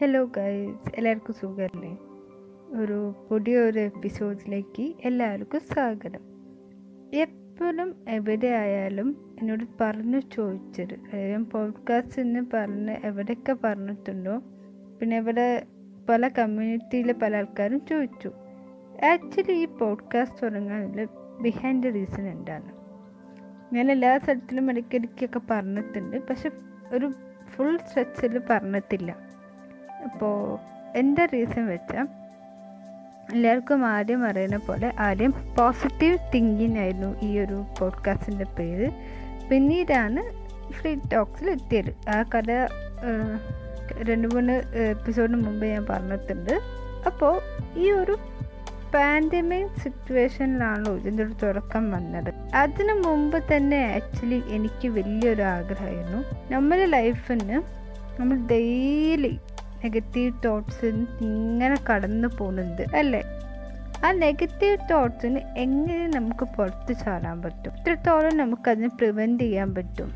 Hello guys എല്ലാവർക്കും സുഖമല്ലേ ഒരു പുതിയൊരു എപ്പിസോഡിലേക്ക് എല്ലാവർക്കും സ്വാഗതം. എപ്പോഴും എവിടെ ആയാലും എന്നോട് പറഞ്ഞു ചോദിച്ചത്. അതായത് പോഡ്കാസ്റ്റ് പോഡ്കാസ്റ്റിന് പറഞ്ഞ് എവിടെയൊക്കെ പറഞ്ഞിട്ടുണ്ടോ പിന്നെ ഇവിടെ പല കമ്മ്യൂണിറ്റിയിലെ പല ആൾക്കാരും ചോദിച്ചു. ആക്ച്വലി ഈ പോഡ്കാസ്റ്റ് തുടങ്ങാനുള്ള ബിഹൈൻഡ് റീസൺ എന്താണ്? ഞാൻ എല്ലാ സ്ഥലത്തിലും ഇടയ്ക്കിടയ്ക്കൊക്കെ പറഞ്ഞിട്ടുണ്ട്. പക്ഷെ ഒരു ഫുൾ സ്ട്രെച്ചിൽ പറഞ്ഞിട്ടില്ല. അപ്പോൾ എന്റെ റീസൺ വെച്ചാൽ എല്ലാവർക്കും ആദ്യം അറിയുന്ന പോലെ ആദ്യം പോസിറ്റീവ് തിങ്കിങ് ആയിരുന്നു ഈ ഒരു പോഡ്കാസ്റ്റിന്റെ പേര്. പിന്നീടാണ് ഫ്രീ ടോക്സിൽ എത്തിയത്. ആ കഥ രണ്ട് മൂന്ന് എപ്പിസോഡിന് മുമ്പ് ഞാൻ പറഞ്ഞിട്ടുണ്ട്. അപ്പോൾ ഈ ഒരു പാൻഡമിക് സിറ്റുവേഷനിലാണല്ലോ ഇതിന്റെ ഒരു തുടക്കം വന്നത്. അതിനു മുമ്പ് തന്നെ ആക്ച്വലി എനിക്ക് വലിയൊരു ആഗ്രഹമായിരുന്നു. നമ്മുടെ ലൈഫിന് നമ്മൾ ഡെയിലി നെഗറ്റീവ് തോട്ട്സ് ഇങ്ങനെ കടന്നു പോകുന്നുണ്ട് അല്ലേ? ആ നെഗറ്റീവ് തോട്ട്സിന് എങ്ങനെ നമുക്ക് പുറത്ത് ചാടാൻ പറ്റും? ഇത്രത്തോളം നമുക്കതിനെ പ്രിവെന്റ് ചെയ്യാൻ പറ്റും?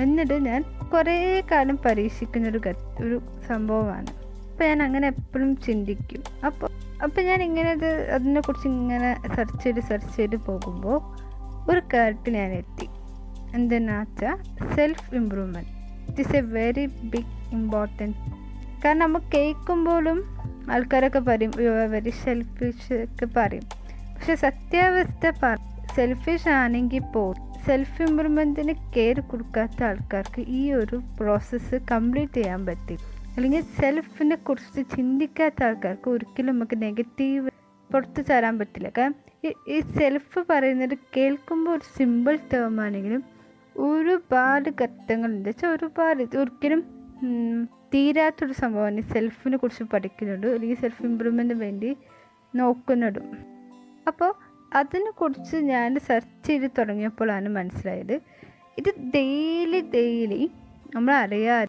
എന്നിട്ട് ഞാൻ കുറേ കാലം പരീക്ഷിക്കുന്ന ഒരു സംഭവമാണ്. അപ്പോൾ ഞാൻ അങ്ങനെ എപ്പോഴും ചിന്തിക്കും. അപ്പോൾ അപ്പോൾ ഞാൻ ഇങ്ങനെ അത് അതിനെക്കുറിച്ച് ഇങ്ങനെ സെർച്ച് ചെയ്ത് സെർച്ച് ചെയ്ത് പോകുമ്പോൾ ഒരു കാര്യത്തിൽ ഞാൻ എത്തി. എന്തെന്നു വെച്ചാൽ self improvement it is a very big important കാരണം നമ്മൾ കേൾക്കുമ്പോഴും ആൾക്കാരൊക്കെ പറയും വെരി സെൽഫിഷ് ഒക്കെ പറയും. പക്ഷെ സത്യാവസ്ഥ പറ സെൽഫിഷ് ആണെങ്കിൽ പോ സെൽഫ് ഇമ്പ്രൂവ്മെന്റിന് കെയർ കൊടുക്കാത്ത ആൾക്കാർക്ക് ഈ ഒരു പ്രോസസ്സ് കംപ്ലീറ്റ് ചെയ്യാൻ പറ്റി. അല്ലെങ്കിൽ സെൽഫിനെ കുറിച്ച് ചിന്തിക്കാത്ത ആൾക്കാർക്ക് ഒരിക്കലും നമുക്ക് നെഗറ്റീവ് പുറത്ത് തരാൻ പറ്റില്ല. കാരണം ഈ- സെൽഫ് പറയുന്നത് കേൾക്കുമ്പോൾ ഒരു സിമ്പിൾ ടേം ആണെങ്കിലും ഒരുപാട് ഘട്ടങ്ങളുണ്ട്. വെച്ചാൽ ഒരുപാട് ഒരിക്കലും തീരാത്തൊരു സംഭവമാണ്. സെൽഫിനെ കുറിച്ച് പഠിക്കുന്നുണ്ട്. അല്ലെങ്കിൽ സെൽഫ് ഇമ്പ്രൂവ്മെന്റിന് വേണ്ടി നോക്കുന്നതും അപ്പോൾ അതിനെക്കുറിച്ച് ഞാൻ സെർച്ച് ചെയ്ത് തുടങ്ങിയപ്പോഴാണ് മനസ്സിലായത്. ഇത് ഡെയിലി ഡെയിലി നമ്മൾ അറിയാതെ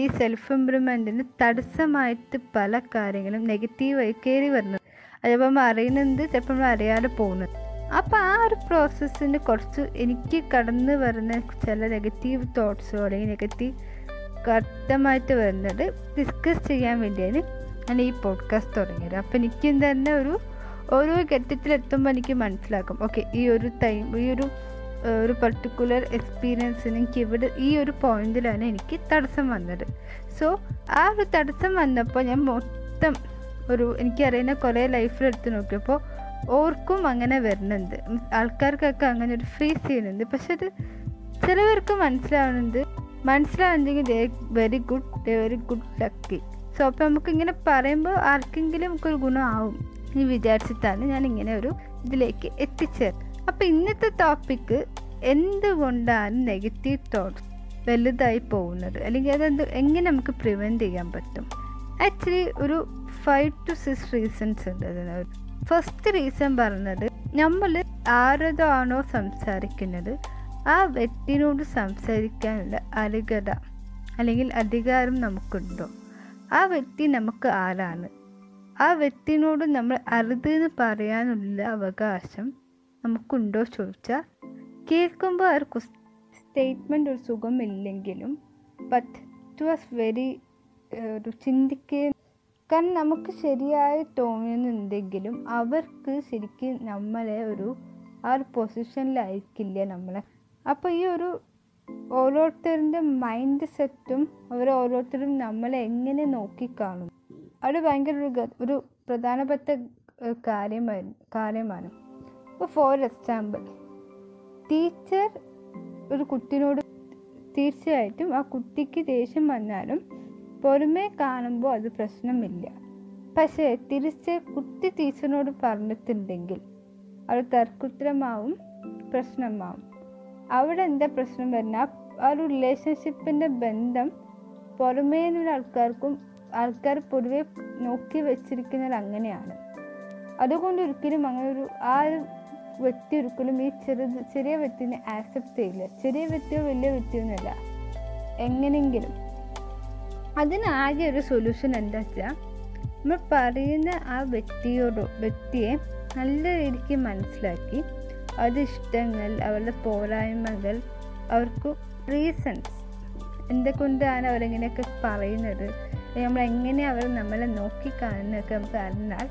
ഈ സെൽഫ് ഇമ്പ്രൂവ്മെന്റിന് തടസ്സമായിട്ട് പല കാര്യങ്ങളും നെഗറ്റീവായി കയറി വരുന്നത് അതേപോലെ നമ്മൾ അറിയുന്നത് ചിലപ്പോൾ നമ്മൾ അറിയാതെ പോകുന്നത്. അപ്പോൾ ആ ഒരു പ്രോസസ്സിന് കുറച്ച് എനിക്ക് കടന്നു വരുന്ന ചില നെഗറ്റീവ് തോട്ട്സോ അല്ലെങ്കിൽ നെഗറ്റീവ് ഘട്ടമായിട്ട് വരുന്നത് ഡിസ്കസ് ചെയ്യാൻ വേണ്ടിയാണ് ഞാൻ ഈ പോഡ്കാസ്റ്റ് തുടങ്ങിയത്. അപ്പോൾ എനിക്കും തന്നെ ഒരു ഓരോ ഘട്ടത്തിലെത്തുമ്പോൾ എനിക്ക് മനസ്സിലാക്കും. ഓക്കെ ഈ ഒരു ടൈം ഈ ഒരു ഒരു പർട്ടിക്കുലർ എക്സ്പീരിയൻസിന് എനിക്ക് ഇവിടെ ഈ ഒരു പോയിന്റിലാണ് എനിക്ക് തടസ്സം വന്നത്. സോ ആ ഒരു തടസ്സം വന്നപ്പോൾ ഞാൻ മൊത്തം ഒരു എനിക്കറിയുന്ന കുറേ ലൈഫിൽ എടുത്ത് നോക്കിയപ്പോൾ ഓർക്കും അങ്ങനെ വരുന്നുണ്ട്. ആൾക്കാർക്കൊക്കെ അങ്ങനെ ഒരു ഫ്രീസ് ചെയ്യുന്നുണ്ട്. പക്ഷെ അത് ചിലവർക്ക് മനസ്സിലാവുന്നുണ്ട്. മനസ്സിലാവുന്നെങ്കിൽ they very good they very good lucky so അപ്പോൾ നമുക്കിങ്ങനെ പറയുമ്പോൾ ആർക്കെങ്കിലും ഒക്കെ ഒരു ഗുണമാവും. ഈ വിചാരിച്ചിട്ടാണ് ഞാൻ ഇങ്ങനെ ഒരു ഇതിലേക്ക് എത്തിച്ചേർന്നത് അപ്പോൾ ഇന്നത്തെ ടോപ്പിക്ക് എന്തുകൊണ്ടാണ് നെഗറ്റീവ് തോട്ട്സ് വലുതായി പോകുന്നത്? അല്ലെങ്കിൽ അതെന്ത് എങ്ങനെ നമുക്ക് പ്രിവെന്റ് ചെയ്യാൻ പറ്റും? ആക്ച്വലി ഒരു ഫൈവ് ടു സിക്സ് റീസൺസ് ഉണ്ട് അതിന്. ഫസ്റ്റ് റീസൺ പറഞ്ഞത് നമ്മൾ ആരതാണോ സംസാരിക്കുന്നത് ആ വ്യക്തിനോട് സംസാരിക്കാനുള്ള അർഹത അല്ലെങ്കിൽ അധികാരം നമുക്കുണ്ടോ? ആ വ്യക്തി നമുക്ക് ആരാണ്? ആ വ്യക്തിനോട് നമ്മൾ അറുത് എന്ന് പറയാനുള്ള അവകാശം നമുക്കുണ്ടോ ചോദിച്ചാൽ കേൾക്കുമ്പോൾ ഒരു സ്റ്റേറ്റ്മെന്റ് ഒരു സുഖമില്ലെങ്കിലും ബട്ട് ഇറ്റ് വാസ് വെരി ഒരു ചിന്തിക്കുക കാരണം നമുക്ക് ശരിയായി തോന്നുന്നുണ്ടെങ്കിലും അവർക്ക് ശരിക്കും നമ്മളെ ഒരു ആ ഒരു പൊസിഷനിലായിരിക്കില്ല നമ്മളെ അപ്പോൾ ഈ ഒരു ഓരോരുത്തരുടെ മൈൻഡ് സെറ്റും അവർ ഓരോരുത്തരും നമ്മളെ എങ്ങനെ നോക്കിക്കാണും? അത് ഭയങ്കര ഒരു ഒരു പ്രധാനപ്പെട്ട കാര്യമായിരുന്നു കാര്യമായി കാര്യമാണ്. ഇപ്പോൾ ഫോർ എക്സാമ്പിൾ ടീച്ചർ ഒരു കുട്ടിനോട് തീർച്ചയായിട്ടും ആ കുട്ടിക്ക് ദേഷ്യം വന്നാലും പുറമേ കാണുമ്പോൾ അത് പ്രശ്നമില്ല. പക്ഷേ തിരിച്ച് കുട്ടി ടീച്ചറിനോട് പറഞ്ഞിട്ടുണ്ടെങ്കിൽ അത് തർക്കുത്തരമാവും പ്രശ്നമാവും. അവിടെ എന്താ പ്രശ്നം വരുന്ന? ആ ഒരു റിലേഷൻഷിപ്പിന്റെ ബന്ധം പുറമേ നിന്നുള്ള ആൾക്കാർക്കും ആൾക്കാർ പൊതുവെ നോക്കി വെച്ചിരിക്കുന്നത് അങ്ങനെയാണ്. അതുകൊണ്ട് ഒരിക്കലും അങ്ങനെ ഒരു ആ ഒരു വ്യക്തി ഒരിക്കലും ഈ ചെറുത് ചെറിയ വ്യക്തിനെ ആക്സെപ്റ്റ് ചെയ്യില്ല. ചെറിയ വ്യക്തിയോ വലിയ വ്യക്തിയോ എന്നല്ല എങ്ങനെയെങ്കിലും. അതിനാകെ ഒരു സൊല്യൂഷൻ എന്താ വെച്ചാൽ നമ്മൾ പറയുന്ന ആ വ്യക്തിയോടോ വ്യക്തിയെ നല്ല രീതിക്ക് മനസ്സിലാക്കി അവരുടെ അവരുടെ പോരായ്മകൾ അവർക്ക് റീസൺസ് എന്തുകൊണ്ടാണ് അവരെങ്ങനെയൊക്കെ പറയുന്നത്? നമ്മളെങ്ങനെ അവർ നമ്മളെ നോക്കിക്കാണുന്നൊക്കെ നമുക്ക് അറിഞ്ഞാൽ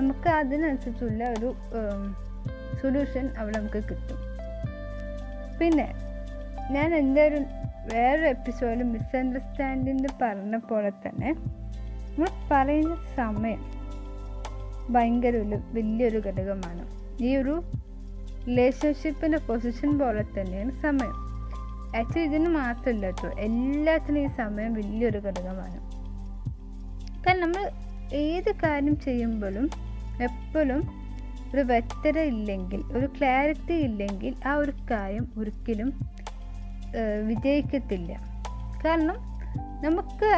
നമുക്ക് അതിനനുസരിച്ചുള്ള ഒരു സൊല്യൂഷൻ അവിടെ നമുക്ക് കിട്ടും. പിന്നെ ഞാൻ എന്റെ ഒരു വേറൊരു എപ്പിസോഡിൽ മിസ്അണ്ടർസ്റ്റാൻഡിങ് പറഞ്ഞ പോലെ തന്നെ നമ്മൾ പറയുന്ന സമയം ഭയങ്കര ഒരു വലിയൊരു ഘടകമാണ്. ഈ ഒരു റിലേഷൻഷിപ്പിന്റെ പൊസിഷൻ പോലെ തന്നെയാണ് സമയം. ആക്ച്വലി ഇതിന് മാത്രമല്ല കേട്ടോ എല്ലാത്തിനും ഈ സമയം വലിയൊരു ഘടകമാണ്. കാരണം നമ്മൾ ഏത് കാര്യം ചെയ്യുമ്പോഴും എപ്പോഴും ഒരു വ്യക്തത ഇല്ലെങ്കിൽ ഒരു ക്ലാരിറ്റി ഇല്ലെങ്കിൽ ആ ഒരു കാര്യം ഒരിക്കലും വിജയിക്കത്തില്ല. കാരണം നമുക്ക്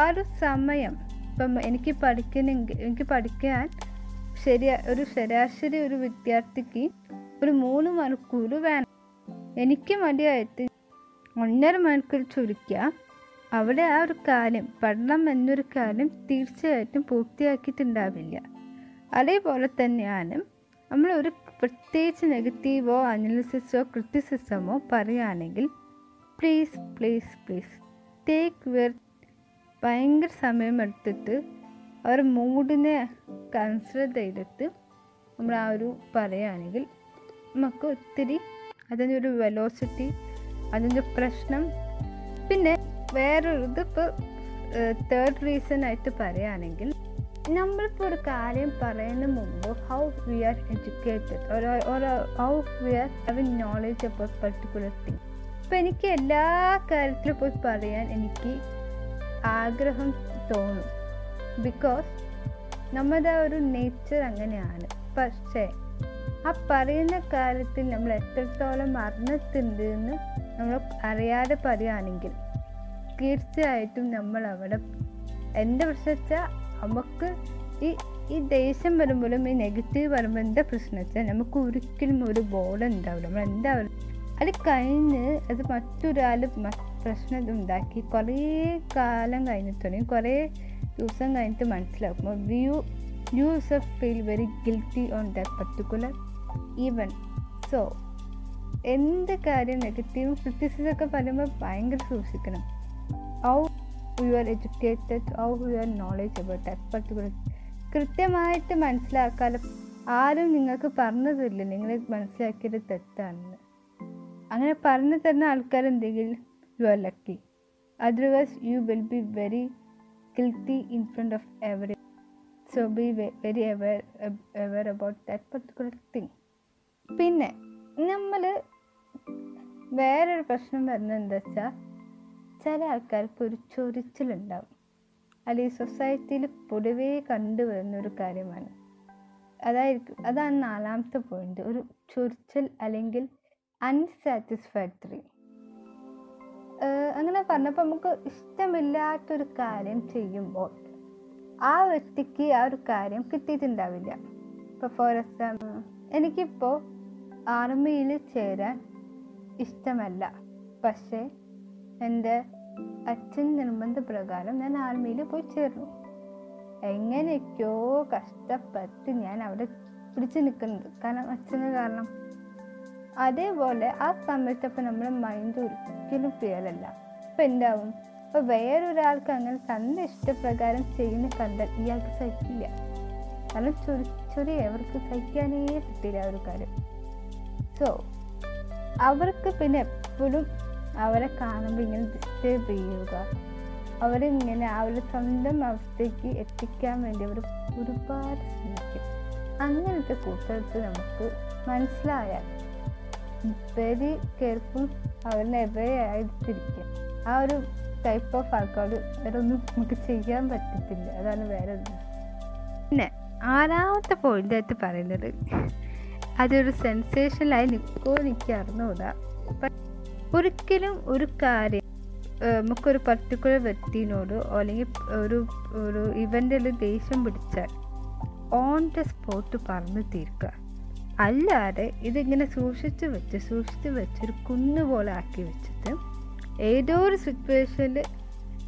ആ ഒരു സമയം ഇപ്പം എനിക്ക് പഠിക്കണമെങ്കിൽ എനിക്ക് പഠിക്കാൻ ശരിയാ ഒരു ശരാശരി ഒരു വിദ്യാർത്ഥിക്ക് ഒരു മൂന്ന് മണിക്കൂർ വേണം. എനിക്ക് മടിയായിട്ട് ഒന്നര മണിക്കൂർ ചുരുക്കുക അവിടെ ആ ഒരു കാര്യം പഠനം എന്നൊരു കാര്യം തീർച്ചയായിട്ടും പൂർത്തിയാക്കിയിട്ടുണ്ടാവില്ല. അതേപോലെ തന്നെയാണ് നമ്മൾ ഒരു പ്രത്യേകിച്ച് നെഗറ്റീവോ അനാലിസിസോ ക്രിറ്റിസിസമോ പറയുകയാണെങ്കിൽ please please please take were ഭയങ്കര സമയം എടുത്തിട്ട് അവർ മൂഡിനെ കൺസിഡർ ചെയ്തിട്ട് നമ്മൾ ആ ഒരു പറയുകയാണെങ്കിൽ നമുക്ക് ഒത്തിരി അതിന്റെ ഒരു വെലോസിറ്റി അതിന്റെ പ്രശ്നം പിന്നെ വേറൊരു ഇതിപ്പോൾ തേർഡ് റീസൺ ആയിട്ട് പറയുകയാണെങ്കിൽ നമ്മളിപ്പോൾ ഒരു കാര്യം പറയുന്ന മുമ്പ് how we are educated how we are have knowledge about particular thing ഇപ്പം എനിക്ക് എല്ലാ കാര്യത്തിലും പോയി പറയാൻ എനിക്ക് ആഗ്രഹം തോന്നും. ബിക്കോസ് നമ്മുടെ ഒരു നേച്ചർ അങ്ങനെയാണ്. പക്ഷേ ആ പറയുന്ന കാര്യത്തിൽ നമ്മൾ എത്രത്തോളം അറിഞ്ഞിട്ടുണ്ട് എന്ന് നമ്മൾ അറിയാതെ പറയുകയാണെങ്കിൽ തീർച്ചയായിട്ടും നമ്മൾ അവിടെ എന്റെ പ്രശ്നം വെച്ചാൽ നമുക്ക് ഈ ഈ ദേഷ്യം വരുമ്പോഴും ഈ നെഗറ്റീവ് വരുമ്പോൾ എന്താ പ്രശ്നം വെച്ചാൽ നമുക്ക് ഒരിക്കലും ഒരു ബോധം ഉണ്ടാവില്ല. നമ്മൾ എന്താവില്ല അത് കഴിഞ്ഞ് അത് മറ്റൊരാൾ പ്രശ്നം ഉണ്ടാക്കി കുറേ കാലം കഴിഞ്ഞിട്ടുണ്ടെങ്കിൽ കുറേ ദിവസം കഴിഞ്ഞിട്ട് മനസ്സിലാക്കുമ്പോൾ you use feel very guilty on that particular even so എന്ത് കാര്യം നെഗറ്റീവ് ക്രിറ്റിസിസം ഒക്കെ പറയുമ്പോൾ ഭയങ്കര സൂക്ഷിക്കണം. How you are educated how you are knowledge about that particular കൃത്യമായിട്ട് മനസ്സിലാക്കാതെ ആരും നിങ്ങൾക്ക് പറഞ്ഞു തരില്ല നിങ്ങൾ മനസ്സിലാക്കിയത് തെറ്റാണെന്ന്. അങ്ങനെ പറഞ്ഞു തരുന്ന ആൾക്കാരെന്തെങ്കിലും you are lucky otherwise you will be very guilty in front of every so be very aware aware about that particular thing പിന്നെ നമ്മൾ വേറൊരു പ്രശ്നം വരുന്നത് എന്താ വെച്ചാൽ ചില ആൾക്കാർക്ക് ഒരു ചൊരിച്ചിലുണ്ടാവും. അല്ലെങ്കിൽ സൊസൈറ്റിയിൽ പൊതുവേ കണ്ടുവരുന്ന ഒരു കാര്യമാണ്. അതായിരിക്കും അതാണ് നാലാമത്തെ പോയിന്റ് ഒരു ചൊരിച്ചൽ അല്ലെങ്കിൽ അൺസാറ്റിസ്ഫാക്ടറി അങ്ങനെ പറഞ്ഞപ്പോൾ നമുക്ക് ഇഷ്ടമില്ലാത്തൊരു കാര്യം ചെയ്യുമ്പോൾ ആ വ്യക്തിക്ക് ആ ഒരു കാര്യം കിട്ടിയിട്ടുണ്ടാവില്ല. ഇപ്പോൾ ഫോർ എക്സാമ്പിൾ എനിക്കിപ്പോൾ ആർമിയിൽ ചേരാൻ ഇഷ്ടമല്ല. പക്ഷേ എന്റെ അച്ഛൻ നിർബന്ധപ്രകാരം ഞാൻ ആർമിയിൽ പോയി ചേർന്നു. എങ്ങനെയൊക്കെയോ കഷ്ടപ്പെട്ട് ഞാൻ അവിടെ പിടിച്ചു നിൽക്കുന്നത്. കാരണം അച്ഛന് കാരണം അതേപോലെ ആ സമയത്ത് അപ്പം നമ്മുടെ മൈൻഡ് ഒരിക്കലും ക്ലിയർ അപ്പം എന്താവും? അപ്പോൾ വേറൊരാൾക്ക് അങ്ങനെ തന്റെ ഇഷ്ടപ്രകാരം ചെയ്യുന്ന കണ്ടാൽ ഇയാൾക്ക് സഹിക്കില്ല. കാരണം ചൊരി ചൊരി അവർക്ക് സഹിക്കാനേ പറ്റില്ല ആ ഒരു കാര്യം. സോ അവർക്ക് പിന്നെ എപ്പോഴും അവരെ കാണുമ്പോൾ ഇങ്ങനെ ഡിസ്റ്റേബ് ചെയ്യുക. അവരിങ്ങനെ അവരുടെ സ്വന്തം അവസ്ഥയ്ക്ക് എത്തിക്കാൻ വേണ്ടി അവർ ഒരുപാട് ശ്രമിക്കും. അങ്ങനത്തെ കൂട്ടത്തിൽ നമുക്ക് മനസ്സിലായാൽ വെരി കെയർഫുൾ അവരിനെ ആയിരിക്കും. ആ ഒരു ടൈപ്പ് ഓഫ് ആൾക്കാർ വേറെ ഒന്നും നമുക്ക് ചെയ്യാൻ പറ്റത്തില്ല. അതാണ് വേറെ പിന്നെ ആറാമത്തെ പോയിന്റായിട്ട് പറയുന്നത് അതൊരു സെൻസേഷനായി എനിക്ക് അറിഞ്ഞുകൂടാ. ഒരിക്കലും ഒരു കാര്യം നമുക്കൊരു പർട്ടിക്കുലർ വ്യക്തിനോട് അല്ലെങ്കിൽ ഒരു ഒരു ഇവന്റിൽ ദേഷ്യം പിടിച്ചാൽ ഓൺ ദ സ്പോട്ട് പറഞ്ഞു തീർക്കുക. അല്ലാതെ ഇതിങ്ങനെ സൂക്ഷിച്ച് വെച്ച് സൂക്ഷിച്ച് വെച്ച് ഒരു കുന്നു പോലെ ആക്കി വെച്ചിട്ട് ഏതോ ഒരു സിറ്റുവേഷനിൽ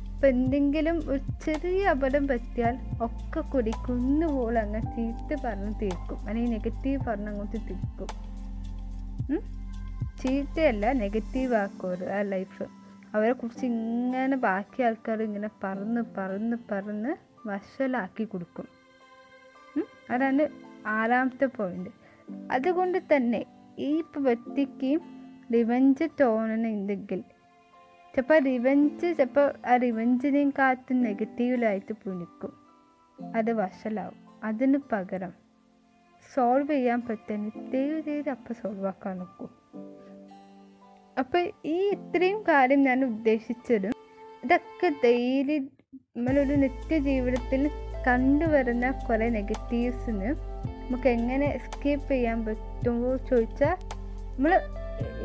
ഇപ്പം എന്തെങ്കിലും ഒരു ചെറിയ അപകടം പറ്റിയാൽ ഒക്കെ കൂടി കുന്നുപോലെ അങ്ങ് ചീത്ത പറഞ്ഞ് തീർക്കും. അല്ലെങ്കിൽ നെഗറ്റീവ് പറഞ്ഞ് അങ്ങോട്ട് തീർക്കും ചീത്തയല്ല നെഗറ്റീവ് ആക്കും ആ ലൈഫ് അവരെ കുറിച്ച് ഇങ്ങനെ ബാക്കി ആൾക്കാർ ഇങ്ങനെ പറന്ന് പറന്ന് പറന്ന് വഷലാക്കി കൊടുക്കും? അതാണ് ആറാമത്തെ പോയിന്റ് അതുകൊണ്ട് തന്നെ ഈ വ്യക്തിക്ക് റിവഞ്ച് തോന്നണമെങ്കിൽ ചിലപ്പോൾ റിവഞ്ച് ചിലപ്പോൾ ആ റിവഞ്ചിനെ കാത്ത് നെഗറ്റീവിലായിട്ട് പുനിക്കും. അത് വഷലാവും അതിന് പകരം സോൾവ് ചെയ്യാൻ പറ്റുന്ന ദൈവം ചെയ്ത് അപ്പം സോൾവ് ആക്കാൻ നോക്കും. അപ്പം ഈ ഇത്രയും കാര്യം ഞാൻ ഉദ്ദേശിച്ചതും ഇതൊക്കെ ഡെയിലി നമ്മളൊരു നിത്യജീവിതത്തിൽ കണ്ടുവരുന്ന കുറേ നെഗറ്റീവ്സിന് നമുക്ക് എങ്ങനെ എസ്കേപ്പ് ചെയ്യാൻ പറ്റുമോ ചോദിച്ചാൽ നമ്മൾ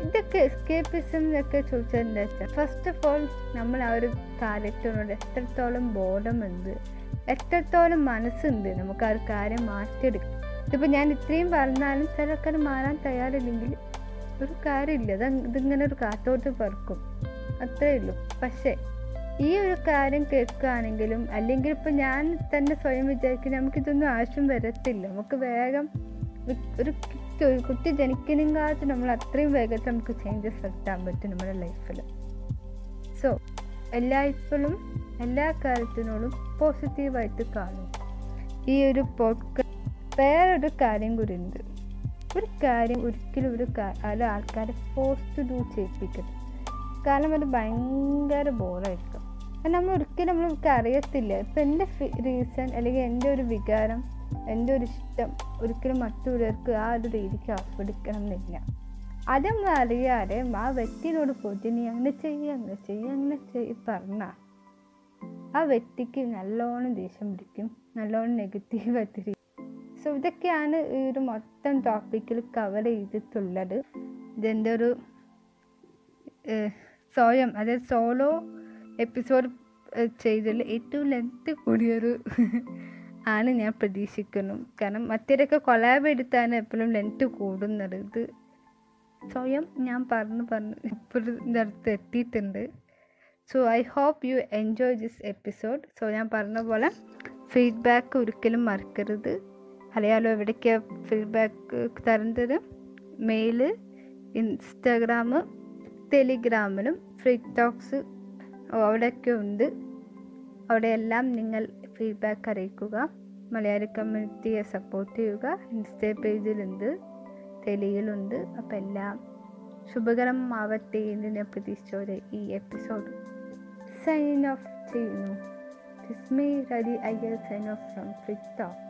ഇതൊക്കെ എസ്കേപ്പിസം എന്നൊക്കെ ചോദിച്ചാൽ എന്താ വെച്ചാൽ ഫസ്റ്റ് ഓഫ് ഓൾ നമ്മൾ ആ ഒരു കാര്യത്തിനോട് എത്രത്തോളം ബോധമുണ്ട് എത്രത്തോളം മനസ്സുണ്ട് നമുക്ക് ആ ഒരു കാര്യം മാറ്റിയെടുക്കാം ഇതിപ്പോൾ ഞാൻ ഇത്രയും പറഞ്ഞാലും ചില മാറാൻ തയ്യാറില്ലെങ്കിൽ ഒരു കാര്യമില്ല. അത് ഇതിങ്ങനെ ഒരു കാത്തോട്ട് പറക്കും. അത്രേ ഉള്ളൂ. പക്ഷേ ഈ ഒരു കാര്യം കേൾക്കുകയാണെങ്കിലും അല്ലെങ്കിൽ ഇപ്പം ഞാൻ തന്നെ സ്വയം വിചാരിക്കുന്നത് നമുക്കിതൊന്നും ആവശ്യം വരത്തില്ല. നമുക്ക് വേഗം ഒരു- ഒരു കുട്ടി- കാലത്ത് നമ്മൾ അത്രയും വേഗത്തിൽ നമുക്ക് ചേഞ്ചസ് വരുത്താൻ പറ്റും നമ്മുടെ ലൈഫിൽ സോ എല്ലായ്പ്പോഴും എല്ലാ കാര്യത്തിനോടും പോസിറ്റീവായിട്ട് കാണും. ഈ ഒരു പോഡ്കാസ്റ്റ് വേറൊരു കാര്യം കൂടി ഉണ്ട്. ഒരു കാര്യം ഒരിക്കലും ഒരു ആൾക്കാരെ പോസ്റ്റ് ഡൂ ചെയ്യിപ്പിക്കരുത്. കാരണം അത് ഭയങ്കര ബോറായിരിക്കും. നമ്മൾ ഒരിക്കലും നമ്മൾക്ക് അറിയത്തില്ല. ഇപ്പം എന്റെ റീസൺ അല്ലെങ്കിൽ എന്റെ ഒരു വികാരം എന്റെ ഒരു ഇഷ്ടം ഒരിക്കലും മറ്റുള്ളവർക്ക് ആ ഒരു രീതിക്ക് ആസ്വദിക്കണം എന്നില്ല അത് നമ്മൾ അറിയാതെ ആ വ്യക്തിയോട് പോയിട്ട് നീ അങ്ങനെ ചെയ്യ അങ്ങനെ ചെയ്യ അങ്ങനെ ചെയ്യ പറഞ്ഞാൽ ആ വ്യക്തിക്ക് നല്ലോണം ദേഷ്യം പിടിക്കും. നല്ലോണം നെഗറ്റീവായിട്ട് സോ ഇതൊക്കെയാണ് ഈ ഒരു മൊത്തം ടോപ്പിക്കിൽ കവർ ചെയ്തിട്ടുള്ളത്. ഇതെന്റെ ഒരു സ്വയം അതായത് സോളോ എപ്പിസോഡ് ചെയ്തതിൽ ഏറ്റവും ലെങ്ത് കൂടിയൊരു ആണ് ഞാൻ പ്രതീക്ഷിക്കുന്നു. കാരണം മറ്റേതൊക്കെ കൊലാബ് എടുത്താണ് എപ്പോഴും ലെങ്ത് കൂടുന്നത്. ഇത് സ്വയം ഞാൻ പറഞ്ഞു പറഞ്ഞു ഇപ്പോഴും ഇതിന്റെ എത്തിയിട്ടുണ്ട്. So I hope you enjoy this episode so ഞാൻ പറഞ്ഞ പോലെ ഫീഡ്ബാക്ക് ഒരിക്കലും മറക്കരുത്. അറിയാലോ എവിടേക്കാണ് ഫീഡ്ബാക്ക് തരുന്നത് മെയിൽ ഇൻസ്റ്റാഗ്രാം ടെലിഗ്രാമിലും ഫ്രീ ടോക്സ് അവിടെയൊക്കെ ഉണ്ട് അവിടെയെല്ലാം നിങ്ങൾ ഫീഡ്ബാക്ക് അറിയിക്കുക. മലയാളി കമ്മ്യൂണിറ്റിയെ സപ്പോർട്ട് ചെയ്യുക. ഇൻസ്റ്റ പേജിലുണ്ട് ടെലിയിലുണ്ട് അപ്പം എല്ലാം ശുഭകരമാവട്ടെ എന്ന് ഞാൻ പ്രതീക്ഷിച്ചോടെ ഈ എപ്പിസോഡ് സൈൻ ഓഫ് ചെയ്യുന്നു. Me Radi Iyer sign off from Free Talks.